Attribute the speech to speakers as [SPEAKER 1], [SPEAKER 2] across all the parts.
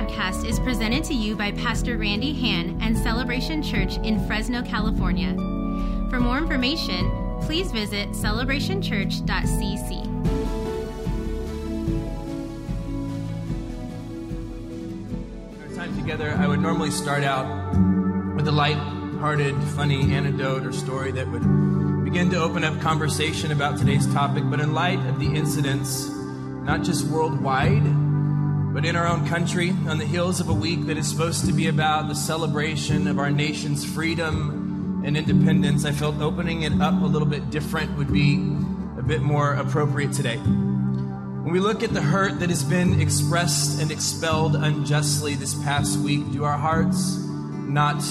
[SPEAKER 1] podcast is presented to you by Pastor Randy Hand and Celebration Church in Fresno, California. For more information, please visit celebrationchurch.cc.
[SPEAKER 2] Our time together, I would normally start out with a light-hearted, funny anecdote or story that would begin to open up conversation about today's topic. But in light of the incidents, not just worldwide, but in our own country, on the heels of a week that is supposed to be about the celebration of our nation's freedom and independence, I felt opening it up a little bit different would be a bit more appropriate today. When we look at the hurt that has been expressed and expelled unjustly this past week, do our hearts not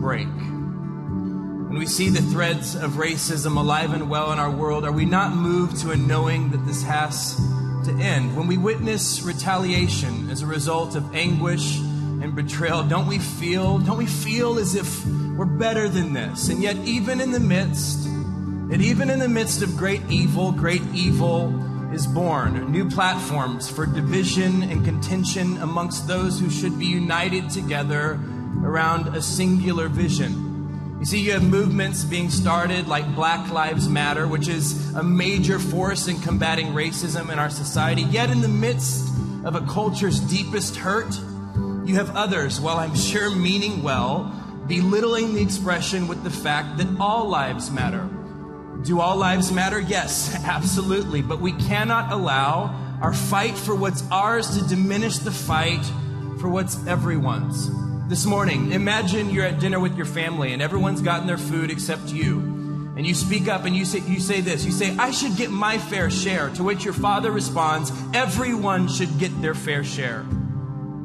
[SPEAKER 2] break? When we see the threads of racism alive and well in our world, are we not moved to a knowing that this has to end. When we witness retaliation as a result of anguish and betrayal, don't we feel, don't we feel as if we're better than this? And yet, even in the midst, and even in the midst of great evil, great evil is born. New platforms for division and contention amongst those who should be united together around a singular vision. You see, you have movements being started like Black Lives Matter, which is a major force in combating racism in our society. Yet, in the midst of a culture's deepest hurt, you have others, while I'm sure meaning well, belittling the expression with the fact that all lives matter. Do all lives matter? Yes, absolutely. But we cannot allow our fight for what's ours to diminish the fight for what's everyone's. This morning, imagine you're at dinner with your family and everyone's gotten their food except you. And you speak up and you say, you say this. You say, I should get my fair share. To which your father responds, Everyone should get their fair share.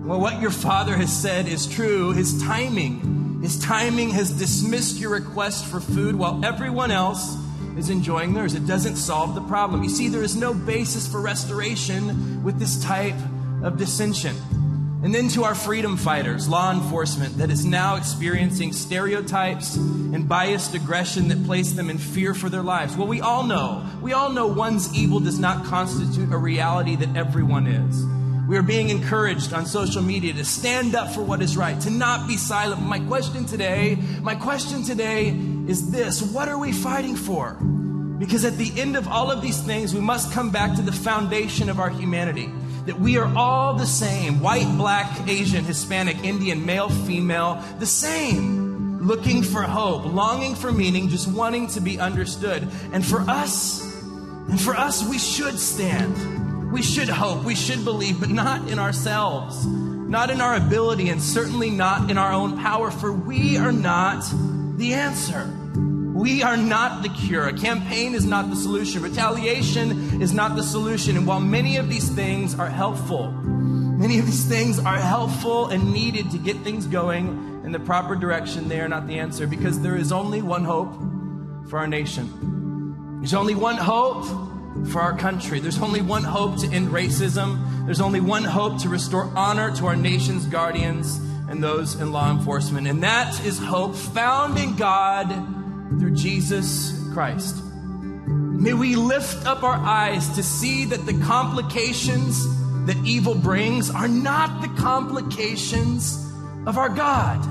[SPEAKER 2] Well, what your father has said is true. His timing, his timing has dismissed your request for food while everyone else is enjoying theirs. It doesn't solve the problem. You see, there is no basis for restoration with this type of dissension. And then to our freedom fighters, law enforcement that is now experiencing stereotypes and biased aggression that place them in fear for their lives. Well, we all know, we all know one's evil does not constitute a reality that everyone is. We are being encouraged on social media to stand up for what is right, to not be silent. My question today, my question today is this What are we fighting for? Because at the end of all of these things, we must come back to the foundation of our humanity that we are all the same white, black, Asian, Hispanic, Indian, male, female, the same. Looking for hope, longing for meaning, just wanting to be understood. And for us, and for us, we should stand. We should hope. We should believe, but not in ourselves, not in our ability, and certainly not in our own power, for we are not the answer. We are not the cure. A campaign is not the solution. Retaliation is not the solution. And while many of these things are helpful, many of these things are helpful and needed to get things going in the proper direction, they are not the answer because there is only one hope for our nation. There's only one hope for our country. There's only one hope to end racism. There's only one hope to restore honor to our nation's guardians and those in law enforcement. And that is hope found in God through Jesus Christ. May we lift up our eyes to see that the complications that evil brings are not the complications of our God.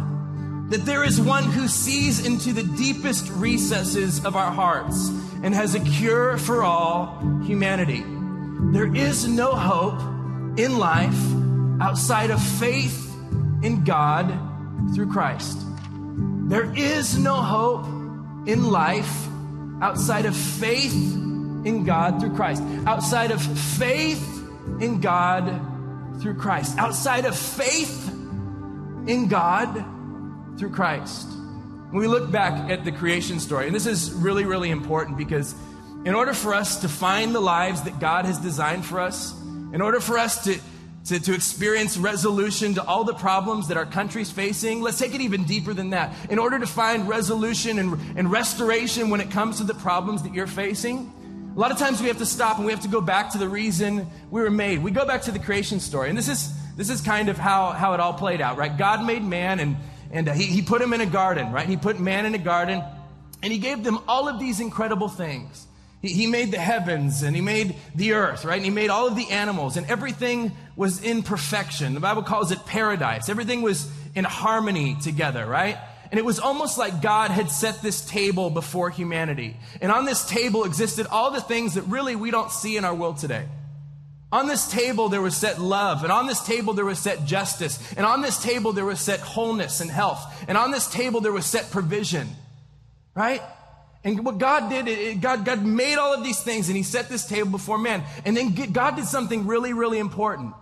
[SPEAKER 2] That there is one who sees into the deepest recesses of our hearts and has a cure for all humanity. There is no hope in life outside of faith in God through Christ. There is no hope in life outside of faith in God through Christ, outside of faith in God through Christ, outside of faith in God through Christ. When we look back at the creation story, and this is really, really important because in order for us to find the lives that God has designed for us, in order for us to to, to experience resolution to all the problems that our country's facing. Let's take it even deeper than that. In order to find resolution and, and restoration when it comes to the problems that you're facing, a lot of times we have to stop and we have to go back to the reason we were made. We go back to the creation story. And this is, this is kind of how, how it all played out, right? God made man and, and uh, he, he put him in a garden, right? He put man in a garden and he gave them all of these incredible things. He, he made the heavens and he made the earth, right? And he made all of the animals and everything was in perfection. The Bible calls it paradise. Everything was in harmony together, right? And it was almost like God had set this table before humanity. And on this table existed all the things that really we don't see in our world today. On this table, there was set love. And on this table, there was set justice. And on this table, there was set wholeness and health. And on this table, there was set provision. Right? And what God did, it, God, God made all of these things and He set this table before man. And then God did something really, really important.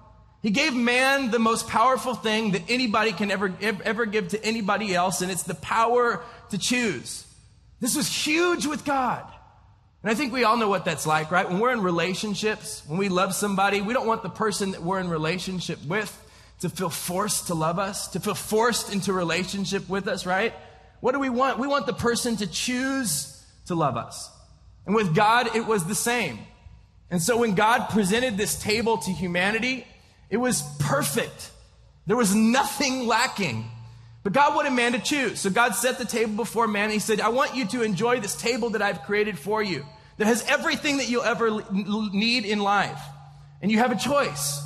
[SPEAKER 2] He gave man the most powerful thing that anybody can ever, ever give to anybody else, and it's the power to choose. This was huge with God. And I think we all know what that's like, right? When we're in relationships, when we love somebody, we don't want the person that we're in relationship with to feel forced to love us, to feel forced into relationship with us, right? What do we want? We want the person to choose to love us. And with God, it was the same. And so when God presented this table to humanity, it was perfect. There was nothing lacking. But God wanted man to choose. So God set the table before man. And he said, I want you to enjoy this table that I've created for you, that has everything that you'll ever need in life. And you have a choice.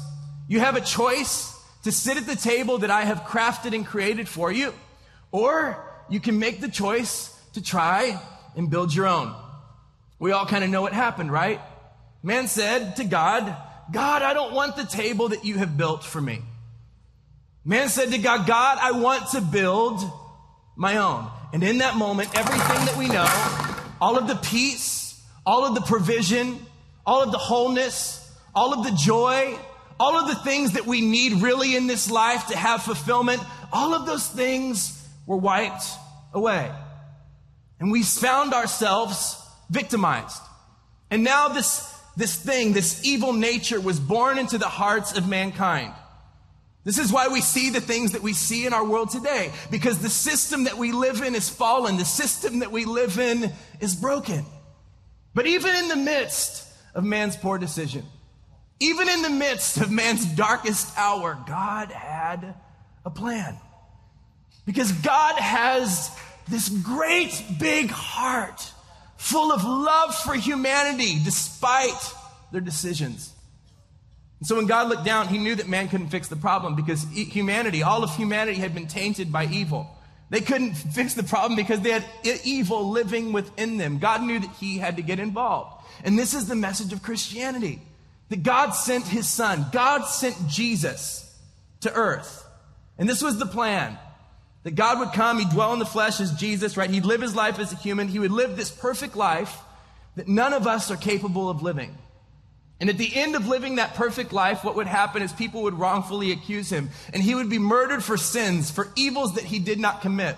[SPEAKER 2] You have a choice to sit at the table that I have crafted and created for you, or you can make the choice to try and build your own. We all kind of know what happened, right? Man said to God, God, I don't want the table that you have built for me. Man said to God, God, I want to build my own. And in that moment, everything that we know, all of the peace, all of the provision, all of the wholeness, all of the joy, all of the things that we need really in this life to have fulfillment, all of those things were wiped away. And we found ourselves victimized. And now this this thing, this evil nature was born into the hearts of mankind. This is why we see the things that we see in our world today, because the system that we live in is fallen. The system that we live in is broken. But even in the midst of man's poor decision, even in the midst of man's darkest hour, God had a plan. Because God has this great big heart full of love for humanity despite their decisions. And so when God looked down, he knew that man couldn't fix the problem because humanity, all of humanity had been tainted by evil. They couldn't fix the problem because they had evil living within them. God knew that he had to get involved. And this is the message of Christianity that God sent his son, God sent Jesus to earth. And this was the plan that God would come, He'd dwell in the flesh as Jesus, right? He'd live His life as a human. He would live this perfect life that none of us are capable of living. And at the end of living that perfect life, what would happen is people would wrongfully accuse him, and he would be murdered for sins, for evils that he did not commit.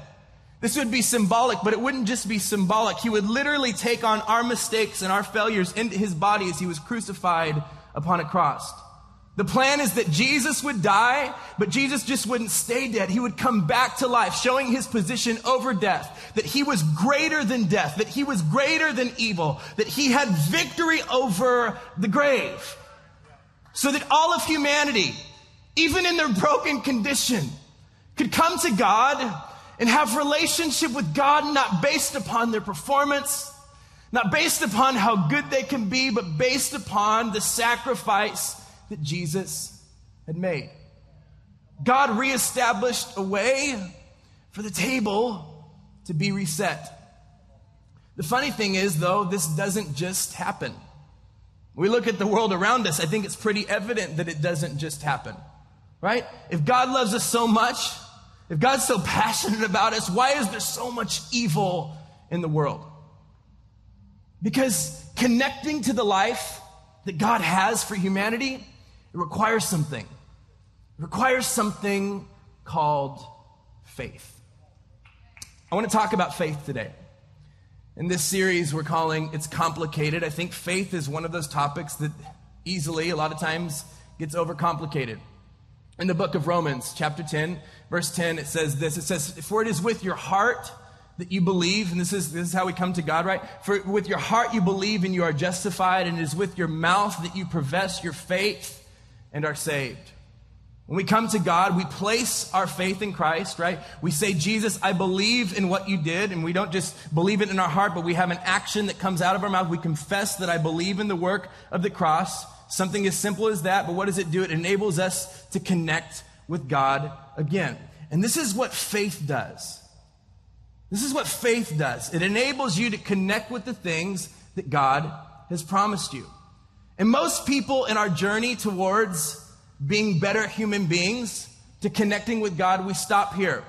[SPEAKER 2] This would be symbolic, but it wouldn't just be symbolic. He would literally take on our mistakes and our failures into his body as he was crucified upon a cross. The plan is that Jesus would die, but Jesus just wouldn't stay dead. He would come back to life, showing his position over death, that he was greater than death, that he was greater than evil, that he had victory over the grave. So that all of humanity, even in their broken condition, could come to God and have relationship with God not based upon their performance, not based upon how good they can be, but based upon the sacrifice that Jesus had made. God reestablished a way for the table to be reset. The funny thing is, though, this doesn't just happen. We look at the world around us, I think it's pretty evident that it doesn't just happen. Right? If God loves us so much, if God's so passionate about us, why is there so much evil in the world? Because connecting to the life that God has for humanity it requires something. It requires something called faith. I want to talk about faith today. In this series, we're calling It's Complicated. I think faith is one of those topics that easily, a lot of times, gets overcomplicated. In the book of Romans, chapter 10, verse 10, it says this It says, For it is with your heart that you believe, and this is, this is how we come to God, right? For with your heart you believe and you are justified, and it is with your mouth that you profess your faith and are saved. When we come to God, we place our faith in Christ, right? We say, Jesus, I believe in what you did. And we don't just believe it in our heart, but we have an action that comes out of our mouth. We confess that I believe in the work of the cross. Something as simple as that. But what does it do? It enables us to connect with God again. And this is what faith does. This is what faith does. It enables you to connect with the things that God has promised you. And most people in our journey towards being better human beings, to connecting with God, we stop here.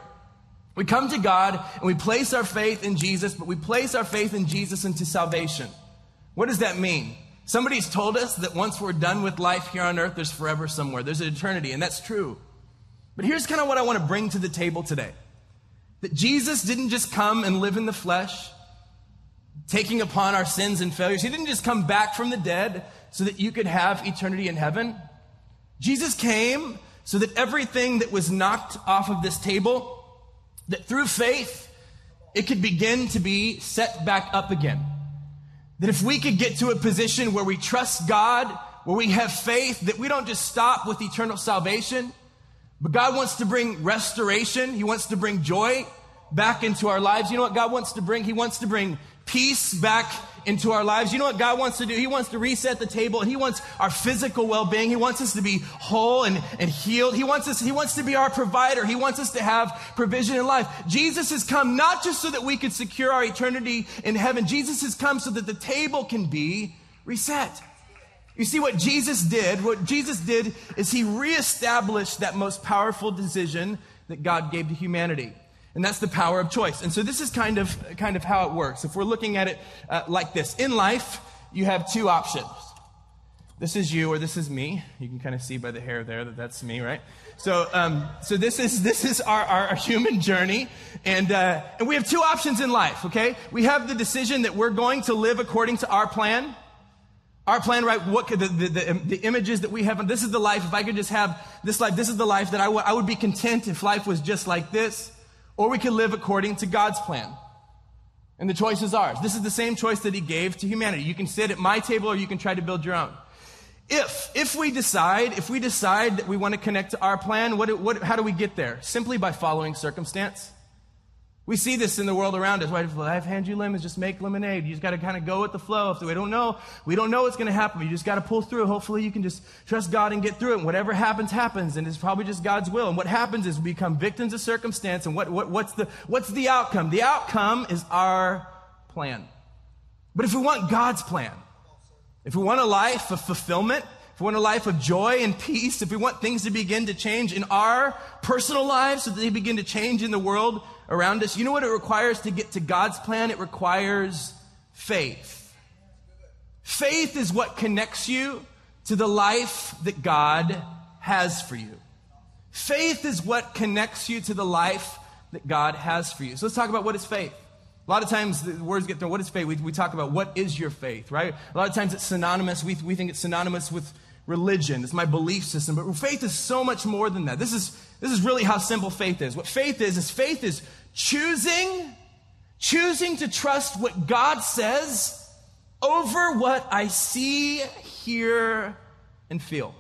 [SPEAKER 2] We come to God and we place our faith in Jesus, but we place our faith in Jesus into salvation. What does that mean? Somebody's told us that once we're done with life here on earth, there's forever somewhere. There's an eternity, and that's true. But here's kind of what I want to bring to the table today that Jesus didn't just come and live in the flesh, taking upon our sins and failures. He didn't just come back from the dead so that you could have eternity in heaven. Jesus came so that everything that was knocked off of this table, that through faith, it could begin to be set back up again. That if we could get to a position where we trust God, where we have faith, that we don't just stop with eternal salvation, but God wants to bring restoration. He wants to bring joy back into our lives. You know what God wants to bring? He wants to bring peace back into our lives. You know what God wants to do? He wants to reset the table He wants our physical well-being. He wants us to be whole and, and healed. He wants us, He wants to be our provider. He wants us to have provision in life. Jesus has come not just so that we could secure our eternity in heaven. Jesus has come so that the table can be reset. You see what Jesus did? What Jesus did is He reestablished that most powerful decision that God gave to humanity. And that's the power of choice. And so this is kind of, kind of how it works. If we're looking at it uh, like this, in life, you have two options. This is you or this is me. You can kind of see by the hair there that that's me, right? So, um, so this is, this is our, our, human journey. And, uh, and we have two options in life, okay? We have the decision that we're going to live according to our plan. Our plan, right? What could the, the, the, the images that we have, this is the life. If I could just have this life, this is the life that I, w- I would be content if life was just like this or we can live according to God's plan. And the choice is ours. This is the same choice that he gave to humanity. You can sit at my table or you can try to build your own. If, if we decide, if we decide that we want to connect to our plan, what, what, how do we get there? Simply by following circumstance. We see this in the world around us, right? If life hands you lemons, just make lemonade. You just got to kind of go with the flow. If we don't know, we don't know what's going to happen. You just got to pull through. Hopefully you can just trust God and get through it. And whatever happens, happens. And it's probably just God's will. And what happens is we become victims of circumstance. And what, what, what's the, what's the outcome? The outcome is our plan. But if we want God's plan, if we want a life of fulfillment, we want a life of joy and peace, if we want things to begin to change in our personal lives so that they begin to change in the world around us. You know what it requires to get to God's plan? It requires faith. Faith is what connects you to the life that God has for you. Faith is what connects you to the life that God has for you. So let's talk about what is faith. A lot of times the words get thrown. What is faith? We, we talk about what is your faith, right? A lot of times it's synonymous. We, we think it's synonymous with religion. It's my belief system. But faith is so much more than that. This is, this is really how simple faith is. What faith is, is faith is choosing, choosing to trust what God says over what I see, hear, and feel.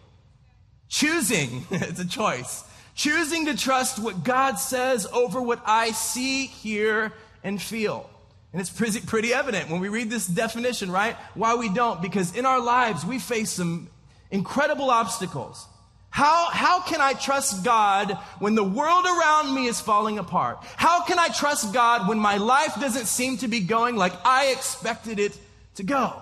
[SPEAKER 2] Choosing, it's a choice. Choosing to trust what God says over what I see, hear, and feel. And it's pretty, pretty evident when we read this definition, right? Why we don't. Because in our lives, we face some incredible obstacles. How, how can I trust God when the world around me is falling apart? How can I trust God when my life doesn't seem to be going like I expected it to go?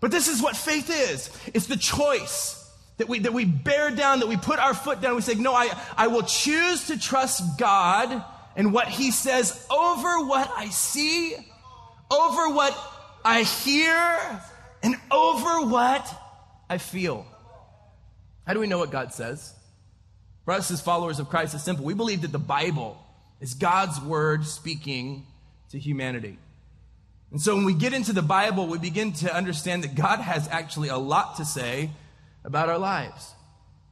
[SPEAKER 2] But this is what faith is. It's the choice that we, that we bear down, that we put our foot down. We say, no, I, I will choose to trust God and what he says over what I see, over what I hear, and over what I feel. How do we know what God says? For us as followers of Christ, it's simple. We believe that the Bible is God's word speaking to humanity. And so when we get into the Bible, we begin to understand that God has actually a lot to say about our lives.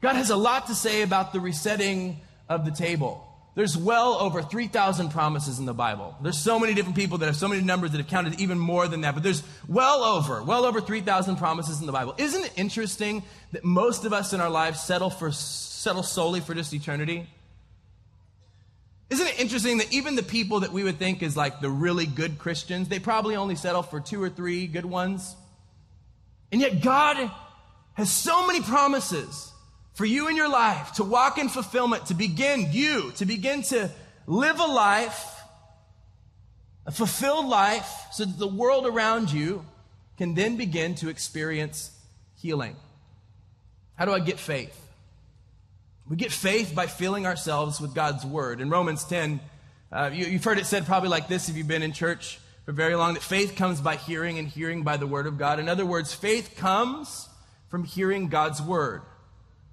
[SPEAKER 2] God has a lot to say about the resetting of the table. There's well over 3,000 promises in the Bible. There's so many different people that have so many numbers that have counted even more than that, but there's well over, well over 3,000 promises in the Bible. Isn't it interesting that most of us in our lives settle for, settle solely for just eternity? Isn't it interesting that even the people that we would think is like the really good Christians, they probably only settle for two or three good ones? And yet God has so many promises for you in your life to walk in fulfillment, to begin you, to begin to live a life, a fulfilled life, so that the world around you can then begin to experience healing. How do I get faith? We get faith by filling ourselves with God's word. In Romans 10, uh, you, you've heard it said probably like this if you've been in church for very long that faith comes by hearing and hearing by the word of God. In other words, faith comes from hearing God's word.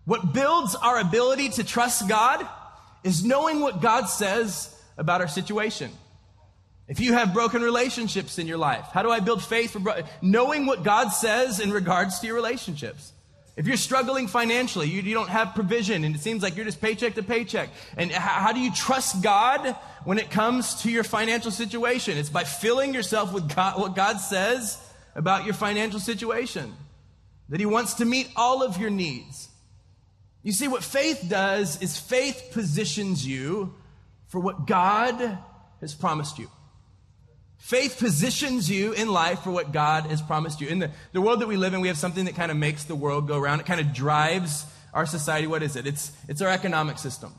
[SPEAKER 2] What builds our ability to trust God is knowing what God says about our situation. If you have broken relationships in your life, how do I build faith for bro- knowing what God says in regards to your relationships? If you're struggling financially, you, you, don't have provision, and it seems like you're just paycheck to paycheck. And how, how do you trust God when it comes to your financial situation? It's by filling yourself with God, what God says about your financial situation. That He wants to meet all of your needs. You see, what faith does is faith positions you for what God has promised you. Faith positions you in life for what God has promised you. In the, the world that we live in, we have something that kind of makes the world go around. It kind of drives our society. What is it? It's, it's our economic system.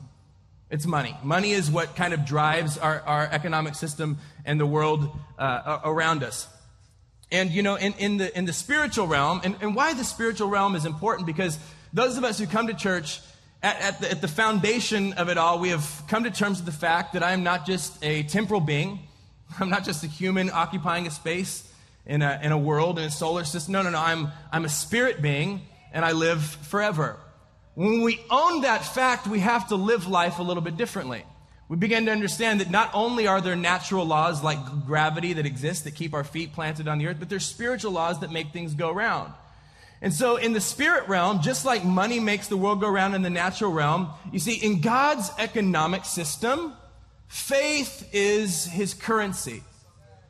[SPEAKER 2] It's money. Money is what kind of drives our, our economic system and the world uh, around us. And, you know, in, in, the, in the spiritual realm, and, and why the spiritual realm is important, because those of us who come to church, at, at, the, at the foundation of it all, we have come to terms with the fact that I am not just a temporal being, I'm not just a human occupying a space in a, in a world, in a solar system. No, no, no. I'm, I'm a spirit being and I live forever. When we own that fact, we have to live life a little bit differently. We begin to understand that not only are there natural laws like gravity that exist that keep our feet planted on the earth, but there's spiritual laws that make things go round. And so in the spirit realm, just like money makes the world go round in the natural realm, you see, in God's economic system, Faith is his currency.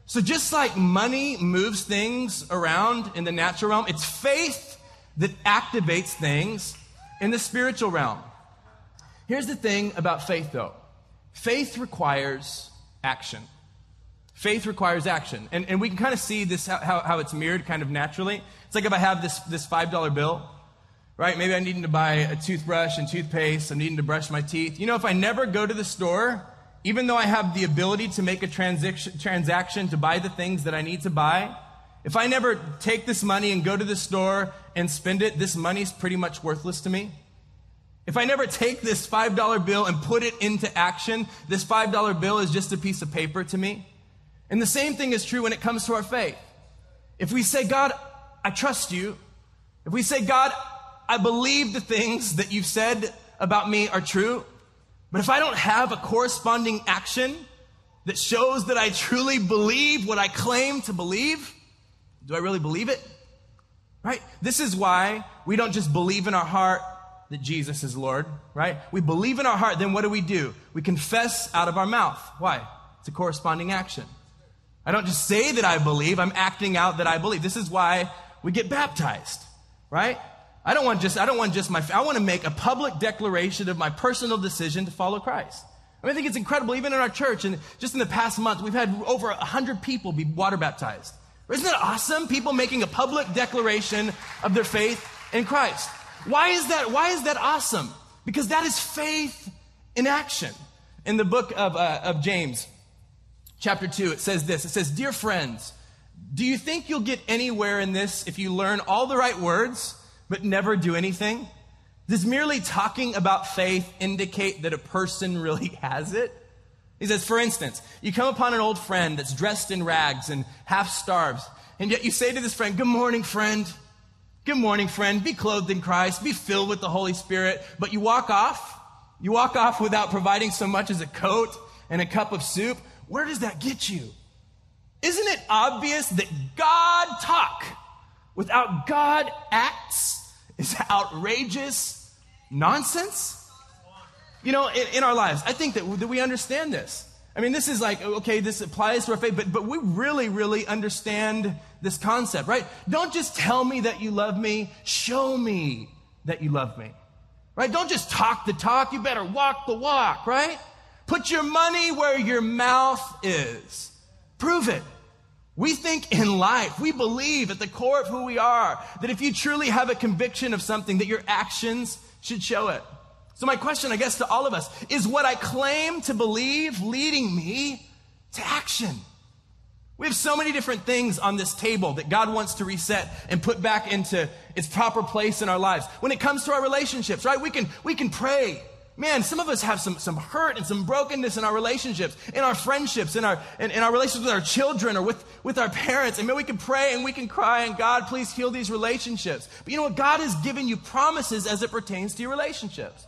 [SPEAKER 2] So just like money moves things around in the natural realm, it's faith that activates things in the spiritual realm. Here's the thing about faith though. Faith requires action. Faith requires action. And, and we can kind of see this, how, how it's mirrored kind of naturally. It's like if I have this, this $5 bill, right? Maybe I'm needing to buy a toothbrush and toothpaste. I'm needing to brush my teeth. You know, if I never go to the store, even though I have the ability to make a transaction to buy the things that I need to buy, if I never take this money and go to the store and spend it, this money's pretty much worthless to me. If I never take this $5 bill and put it into action, this $5 bill is just a piece of paper to me. And the same thing is true when it comes to our faith. If we say, God, I trust you, if we say, God, I believe the things that you've said about me are true, but if I don't have a corresponding action that shows that I truly believe what I claim to believe, do I really believe it? Right? This is why we don't just believe in our heart that Jesus is Lord, right? We believe in our heart, then what do we do? We confess out of our mouth. Why? It's a corresponding action. I don't just say that I believe, I'm acting out that I believe. This is why we get baptized, right? I don't want just, I don't want just my, I want to make a public declaration of my personal decision to follow Christ. I, mean, I think it's incredible, even in our church, and just in the past month, we've had over 100 people be water baptized. Isn't that awesome? People making a public declaration of their faith in Christ. Why is that? Why is that awesome? Because that is faith in action. In the book of, uh, of James, chapter 2, it says this. It says, Dear friends, do you think you'll get anywhere in this if you learn all the right words but never do anything? Does merely talking about faith indicate that a person really has it? He says, for instance, you come upon an old friend that's dressed in rags and half starves, and yet you say to this friend, Good morning, friend. Good morning, friend. Be clothed in Christ. Be filled with the Holy Spirit. But you walk off. You walk off without providing so much as a coat and a cup of soup. Where does that get you? Isn't it obvious that God talk without God acts is outrageous nonsense? you know, in, in our lives. I think that, that we understand this. I mean, this is like, okay, this applies to our faith, but, but we really, really understand this concept, right? Don't just tell me that you love me, show me that you love me, right? Don't just talk the talk, you better walk the walk, right? Put your money where your mouth is. Prove it. We think in life, we believe at the core of who we are that if you truly have a conviction of something, that your actions should show it. So, my question, I guess, to all of us is what I claim to believe leading me to action? We have so many different things on this table that God wants to reset and put back into its proper place in our lives. When it comes to our relationships, right? We can, we can pray Man, some of us have some, some hurt and some brokenness in our relationships, in our friendships, in our, in, in our relationships with our children or with, with our parents. And man, we can pray and we can cry and God, please heal these relationships. But you know what? God has given you promises as it pertains to your relationships.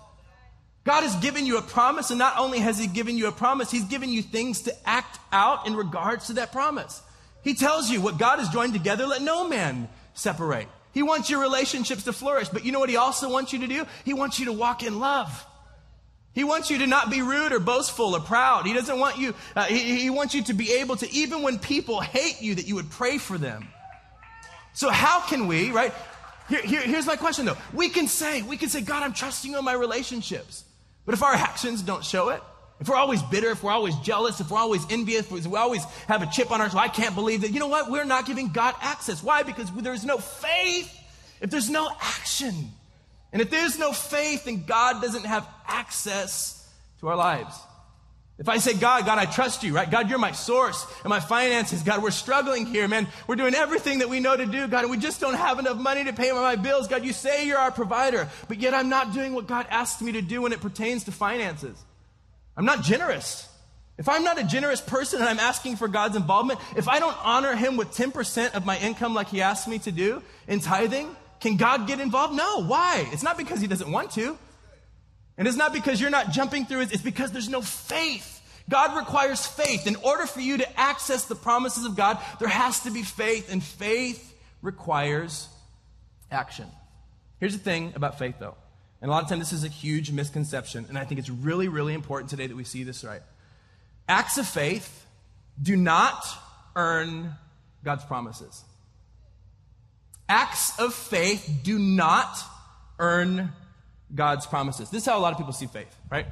[SPEAKER 2] God has given you a promise, and not only has He given you a promise, He's given you things to act out in regards to that promise. He tells you what God has joined together, let no man separate. He wants your relationships to flourish, but you know what He also wants you to do? He wants you to walk in love. He wants you to not be rude or boastful or proud. He doesn't want you, uh, he, he wants you to be able to, even when people hate you, that you would pray for them. So, how can we, right? Here, here, here's my question though. We can say, we can say, God, I'm trusting you in my relationships. But if our actions don't show it, if we're always bitter, if we're always jealous, if we're always envious, if we always have a chip on our shoulder, I can't believe that. You know what? We're not giving God access. Why? Because there's no faith if there's no action. And if there's no faith, then God doesn't have access to our lives. If I say, God, God, I trust you, right? God, you're my source and my finances. God, we're struggling here, man. We're doing everything that we know to do, God, and we just don't have enough money to pay my bills. God, you say you're our provider, but yet I'm not doing what God asks me to do when it pertains to finances. I'm not generous. If I'm not a generous person and I'm asking for God's involvement, if I don't honor Him with 10% of my income like He asked me to do in tithing, can God get involved? No. Why? It's not because He doesn't want to. And it's not because you're not jumping through it, it's because there's no faith. God requires faith. In order for you to access the promises of God, there has to be faith, and faith requires action. Here's the thing about faith, though. And a lot of times this is a huge misconception, and I think it's really, really important today that we see this right. Acts of faith do not earn God's promises. Acts of faith do not earn God's promises. This is how a lot of people see faith, right?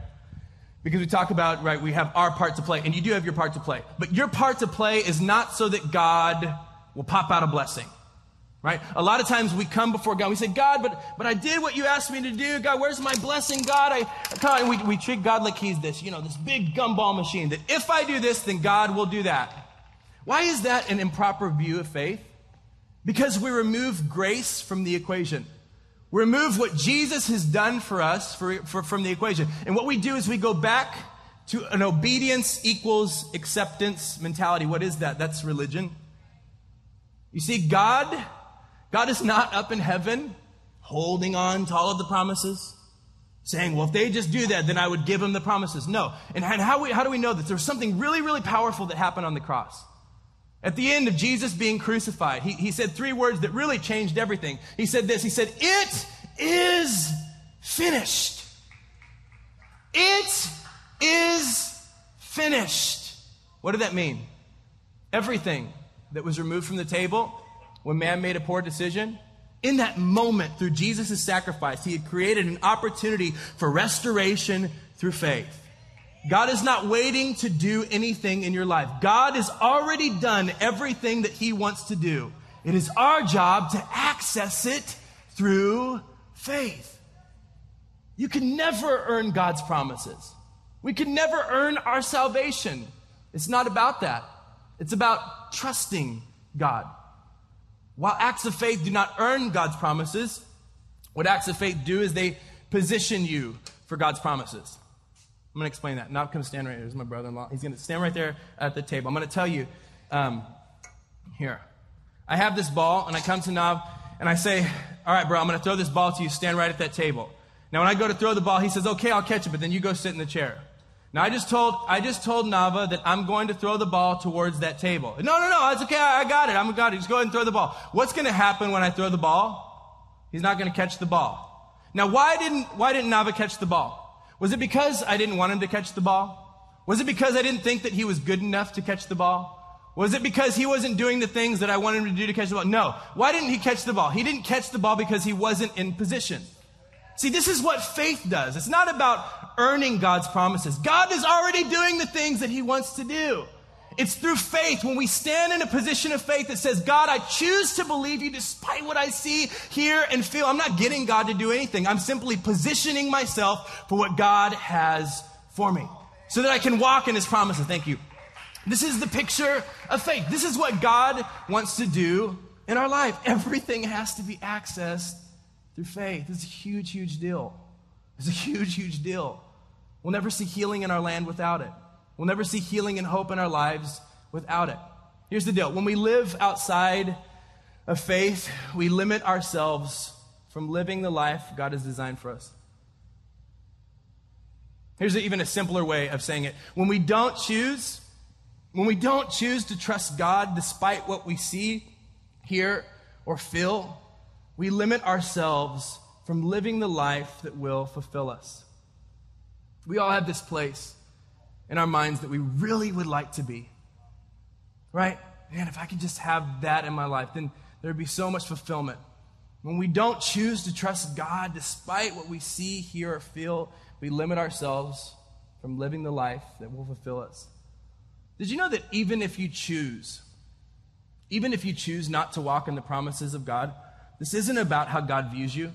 [SPEAKER 2] Because we talk about, right, we have our part to play, and you do have your part to play. But your part to play is not so that God will pop out a blessing, right? A lot of times we come before God, we say, God, but, but I did what you asked me to do. God, where's my blessing? God, I, I and we, we treat God like he's this, you know, this big gumball machine that if I do this, then God will do that. Why is that an improper view of faith? Because we remove grace from the equation. Remove what Jesus has done for us for, for, from the equation. And what we do is we go back to an obedience equals acceptance mentality. What is that? That's religion. You see, God, God is not up in heaven holding on to all of the promises, saying, well, if they just do that, then I would give them the promises. No. And how, we, how do we know that? There was something really, really powerful that happened on the cross. At the end of Jesus being crucified, he, he said three words that really changed everything. He said this He said, It is finished. It is finished. What did that mean? Everything that was removed from the table when man made a poor decision, in that moment, through Jesus' sacrifice, he had created an opportunity for restoration through faith. God is not waiting to do anything in your life. God has already done everything that He wants to do. It is our job to access it through faith. You can never earn God's promises. We can never earn our salvation. It's not about that. It's about trusting God. While acts of faith do not earn God's promises, what acts of faith do is they position you for God's promises. I'm going to explain that. Nav, come stand right here. Here's my brother in law. He's going to stand right there at the table. I'm going to tell you um, here. I have this ball, and I come to Nav, and I say, All right, bro, I'm going to throw this ball to you. Stand right at that table. Now, when I go to throw the ball, he says, Okay, I'll catch it, but then you go sit in the chair. Now, I just told, I just told Nava that I'm going to throw the ball towards that table. No, no, no, it's okay. I, I got it. I'm got it. Just go ahead and throw the ball. What's going to happen when I throw the ball? He's not going to catch the ball. Now, why didn't, why didn't Nava catch the ball? Was it because I didn't want him to catch the ball? Was it because I didn't think that he was good enough to catch the ball? Was it because he wasn't doing the things that I wanted him to do to catch the ball? No. Why didn't he catch the ball? He didn't catch the ball because he wasn't in position. See, this is what faith does. It's not about earning God's promises. God is already doing the things that he wants to do. It's through faith when we stand in a position of faith that says, God, I choose to believe you despite what I see, hear, and feel. I'm not getting God to do anything. I'm simply positioning myself for what God has for me so that I can walk in his promises. Thank you. This is the picture of faith. This is what God wants to do in our life. Everything has to be accessed through faith. It's a huge, huge deal. It's a huge, huge deal. We'll never see healing in our land without it. We'll never see healing and hope in our lives without it. Here's the deal when we live outside of faith, we limit ourselves from living the life God has designed for us. Here's even a simpler way of saying it. When we don't choose, when we don't choose to trust God despite what we see, hear, or feel, we limit ourselves from living the life that will fulfill us. We all have this place in our minds that we really would like to be. Right? Man, if I could just have that in my life, then there'd be so much fulfillment. When we don't choose to trust God despite what we see, hear, or feel, we limit ourselves from living the life that will fulfill us. Did you know that even if you choose, even if you choose not to walk in the promises of God, this isn't about how God views you?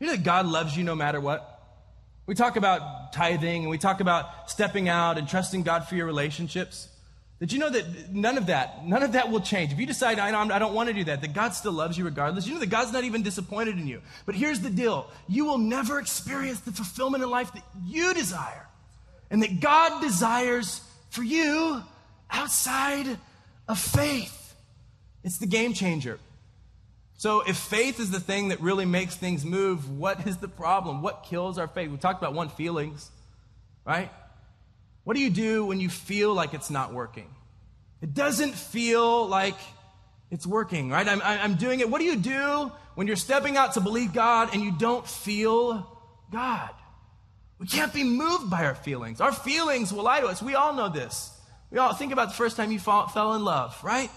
[SPEAKER 2] You know that God loves you no matter what? We talk about tithing and we talk about stepping out and trusting God for your relationships. Did you know that none of that, none of that will change? If you decide, I, I don't want to do that, that God still loves you regardless. You know that God's not even disappointed in you. But here's the deal you will never experience the fulfillment in life that you desire and that God desires for you outside of faith. It's the game changer. So, if faith is the thing that really makes things move, what is the problem? What kills our faith? We talked about one feelings, right? What do you do when you feel like it's not working? It doesn't feel like it's working, right? I'm, I'm doing it. What do you do when you're stepping out to believe God and you don't feel God? We can't be moved by our feelings. Our feelings will lie to us. We all know this. We all think about the first time you fall, fell in love, right?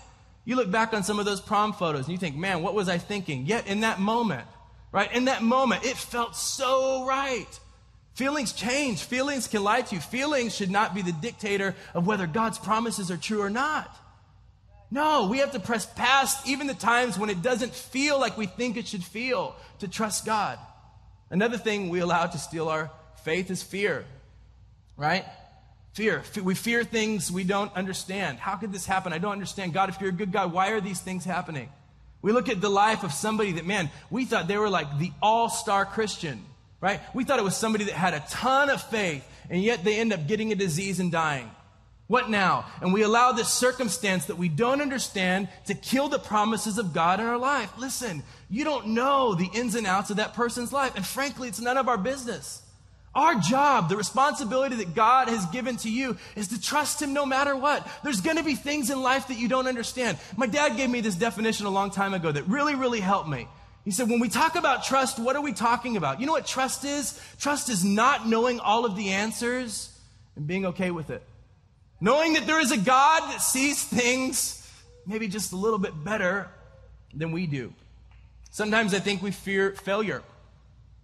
[SPEAKER 2] You look back on some of those prom photos and you think, man, what was I thinking? Yet in that moment, right? In that moment, it felt so right. Feelings change. Feelings can lie to you. Feelings should not be the dictator of whether God's promises are true or not. No, we have to press past even the times when it doesn't feel like we think it should feel to trust God. Another thing we allow to steal our faith is fear, right? Fear. We fear things we don't understand. How could this happen? I don't understand. God, if you're a good God, why are these things happening? We look at the life of somebody that, man, we thought they were like the all star Christian, right? We thought it was somebody that had a ton of faith, and yet they end up getting a disease and dying. What now? And we allow this circumstance that we don't understand to kill the promises of God in our life. Listen, you don't know the ins and outs of that person's life, and frankly, it's none of our business. Our job, the responsibility that God has given to you is to trust Him no matter what. There's going to be things in life that you don't understand. My dad gave me this definition a long time ago that really, really helped me. He said, when we talk about trust, what are we talking about? You know what trust is? Trust is not knowing all of the answers and being okay with it. Knowing that there is a God that sees things maybe just a little bit better than we do. Sometimes I think we fear failure.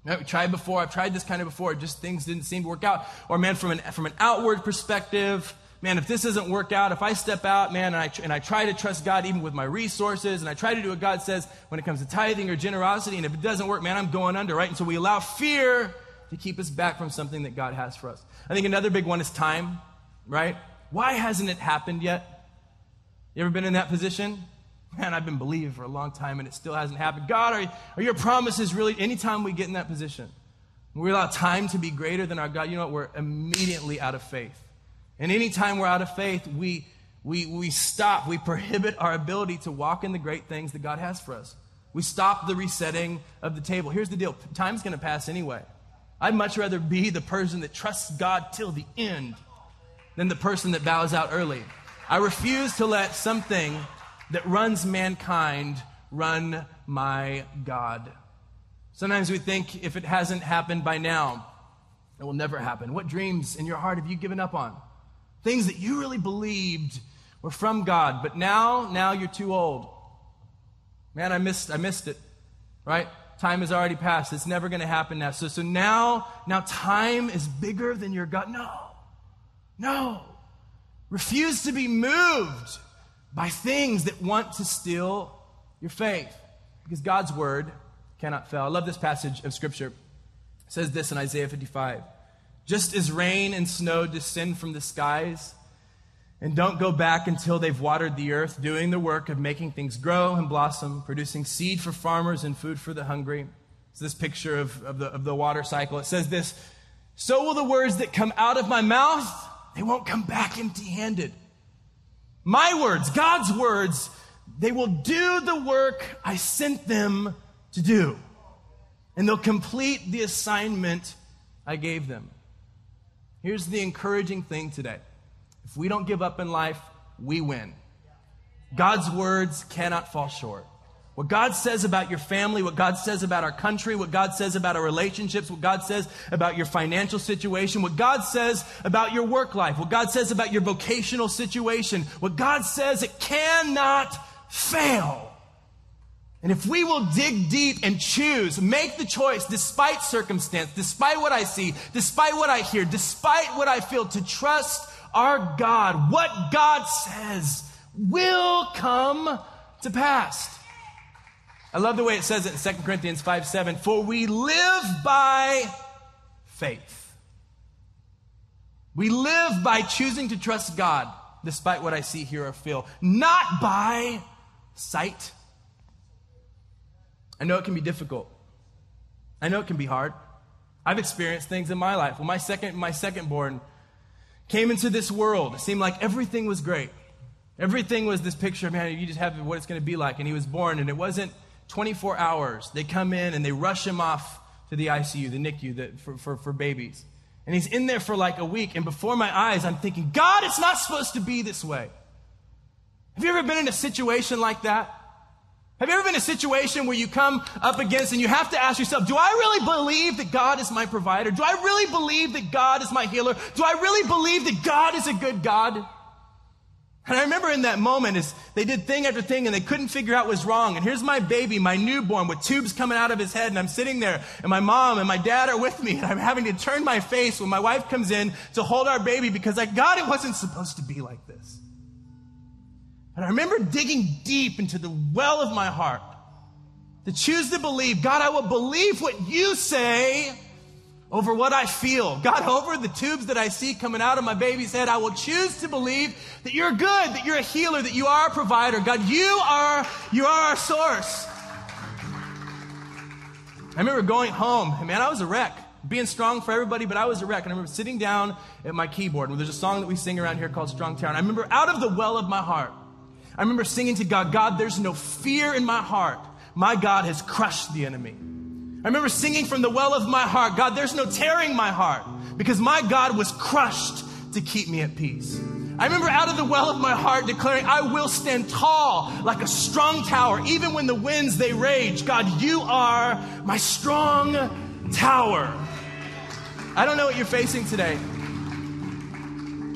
[SPEAKER 2] I've tried before. I've tried this kind of before. Just things didn't seem to work out. Or, man, from an, from an outward perspective, man, if this doesn't work out, if I step out, man, and I, and I try to trust God even with my resources, and I try to do what God says when it comes to tithing or generosity, and if it doesn't work, man, I'm going under, right? And so we allow fear to keep us back from something that God has for us. I think another big one is time, right? Why hasn't it happened yet? You ever been in that position? Man, I've been believing for a long time and it still hasn't happened. God, are, are your promises really, anytime we get in that position, we allow time to be greater than our God, you know what? We're immediately out of faith. And anytime we're out of faith, we, we, we stop, we prohibit our ability to walk in the great things that God has for us. We stop the resetting of the table. Here's the deal time's going to pass anyway. I'd much rather be the person that trusts God till the end than the person that bows out early. I refuse to let something that runs mankind run my God. Sometimes we think if it hasn't happened by now, it will never happen? What dreams in your heart have you given up on? Things that you really believed were from God, but now, now you're too old. Man, I missed, I missed it, right? Time has already passed. It's never going to happen now. So, so now, now time is bigger than your God. No, no. Refuse to be moved by things that want to steal your faith because God's word cannot fail. I love this passage of scripture. It says this in Isaiah 55. Just as rain and snow descend from the skies and don't go back until they've watered the earth, doing the work of making things grow and blossom, producing seed for farmers and food for the hungry. It's this picture of, of, the, of the water cycle. It says this So will the words that come out of my mouth, they won't come back empty handed. My words, God's words, they will do the work I sent them to do. And they'll complete the assignment I gave them. Here's the encouraging thing today if we don't give up in life, we win. God's words cannot fall short. What God says about your family, what God says about our country, what God says about our relationships, what God says about your financial situation, what God says about your work life, what God says about your vocational situation, what God says it cannot fail. And if we will dig deep and choose, make the choice despite circumstance, despite what I see, despite what I hear, despite what I feel, to trust our God, what God says will come to pass. I love the way it says it in 2 Corinthians 5 7. For we live by faith. We live by choosing to trust God despite what I see, hear, or feel, not by sight. I know it can be difficult. I know it can be hard. I've experienced things in my life. When my second, my second born came into this world, it seemed like everything was great. Everything was this picture, man, you just have what it's going to be like. And he was born, and it wasn't 24 hours. They come in and they rush him off to the ICU, the NICU the, for, for, for babies. And he's in there for like a week, and before my eyes, I'm thinking, God, it's not supposed to be this way. Have you ever been in a situation like that? Have you ever been in a situation where you come up against and you have to ask yourself, do I really believe that God is my provider? Do I really believe that God is my healer? Do I really believe that God is a good God? And I remember in that moment as they did thing after thing and they couldn't figure out what was wrong. And here's my baby, my newborn with tubes coming out of his head and I'm sitting there and my mom and my dad are with me and I'm having to turn my face when my wife comes in to hold our baby because I God, it wasn't supposed to be like this. And I remember digging deep into the well of my heart to choose to believe, God, I will believe what you say over what I feel. God, over the tubes that I see coming out of my baby's head, I will choose to believe that you're good, that you're a healer, that you are a provider. God, you are, you are our source. I remember going home, and man, I was a wreck. Being strong for everybody, but I was a wreck. And I remember sitting down at my keyboard, and there's a song that we sing around here called Strong Tower. And I remember out of the well of my heart, I remember singing to God, God, there's no fear in my heart. My God has crushed the enemy. I remember singing from the well of my heart, God, there's no tearing my heart because my God was crushed to keep me at peace. I remember out of the well of my heart declaring, I will stand tall like a strong tower, even when the winds they rage. God, you are my strong tower. I don't know what you're facing today.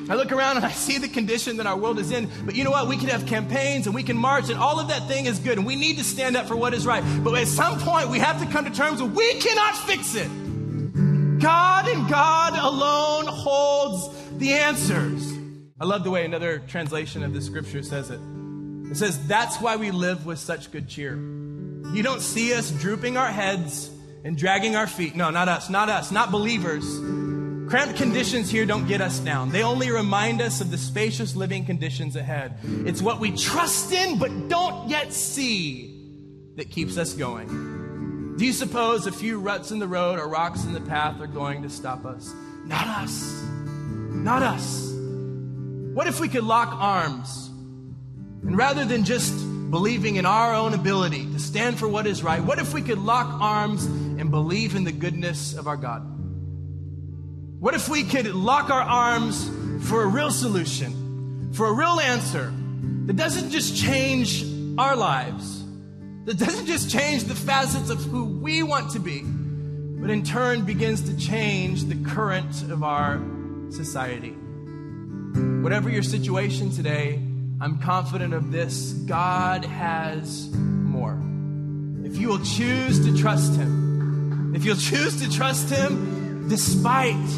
[SPEAKER 2] I look around and I see the condition that our world is in. But you know what? We can have campaigns and we can march and all of that thing is good. And we need to stand up for what is right. But at some point, we have to come to terms with we cannot fix it. God and God alone holds the answers. I love the way another translation of the scripture says it. It says, That's why we live with such good cheer. You don't see us drooping our heads and dragging our feet. No, not us, not us, not believers. Cramped conditions here don't get us down. They only remind us of the spacious living conditions ahead. It's what we trust in but don't yet see that keeps us going. Do you suppose a few ruts in the road or rocks in the path are going to stop us? Not us. Not us. What if we could lock arms and rather than just believing in our own ability to stand for what is right, what if we could lock arms and believe in the goodness of our God? What if we could lock our arms for a real solution, for a real answer that doesn't just change our lives, that doesn't just change the facets of who we want to be, but in turn begins to change the current of our society. Whatever your situation today, I'm confident of this God has more. If you will choose to trust Him, if you'll choose to trust Him despite,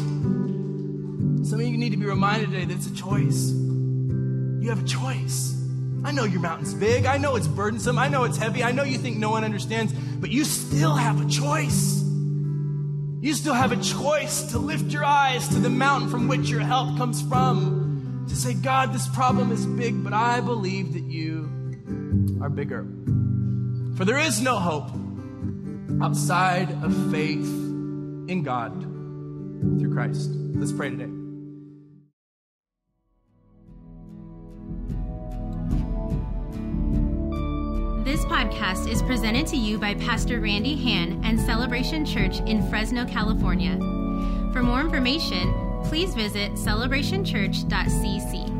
[SPEAKER 2] some of you need to be reminded today that it's a choice. You have a choice. I know your mountain's big. I know it's burdensome. I know it's heavy. I know you think no one understands, but you still have a choice. You still have a choice to lift your eyes to the mountain from which your help comes from. To say, God, this problem is big, but I believe that you are bigger. For there is no hope outside of faith in God through Christ. Let's pray today.
[SPEAKER 1] This podcast is presented to you by Pastor Randy Hand and Celebration Church in Fresno, California. For more information, please visit celebrationchurch.cc.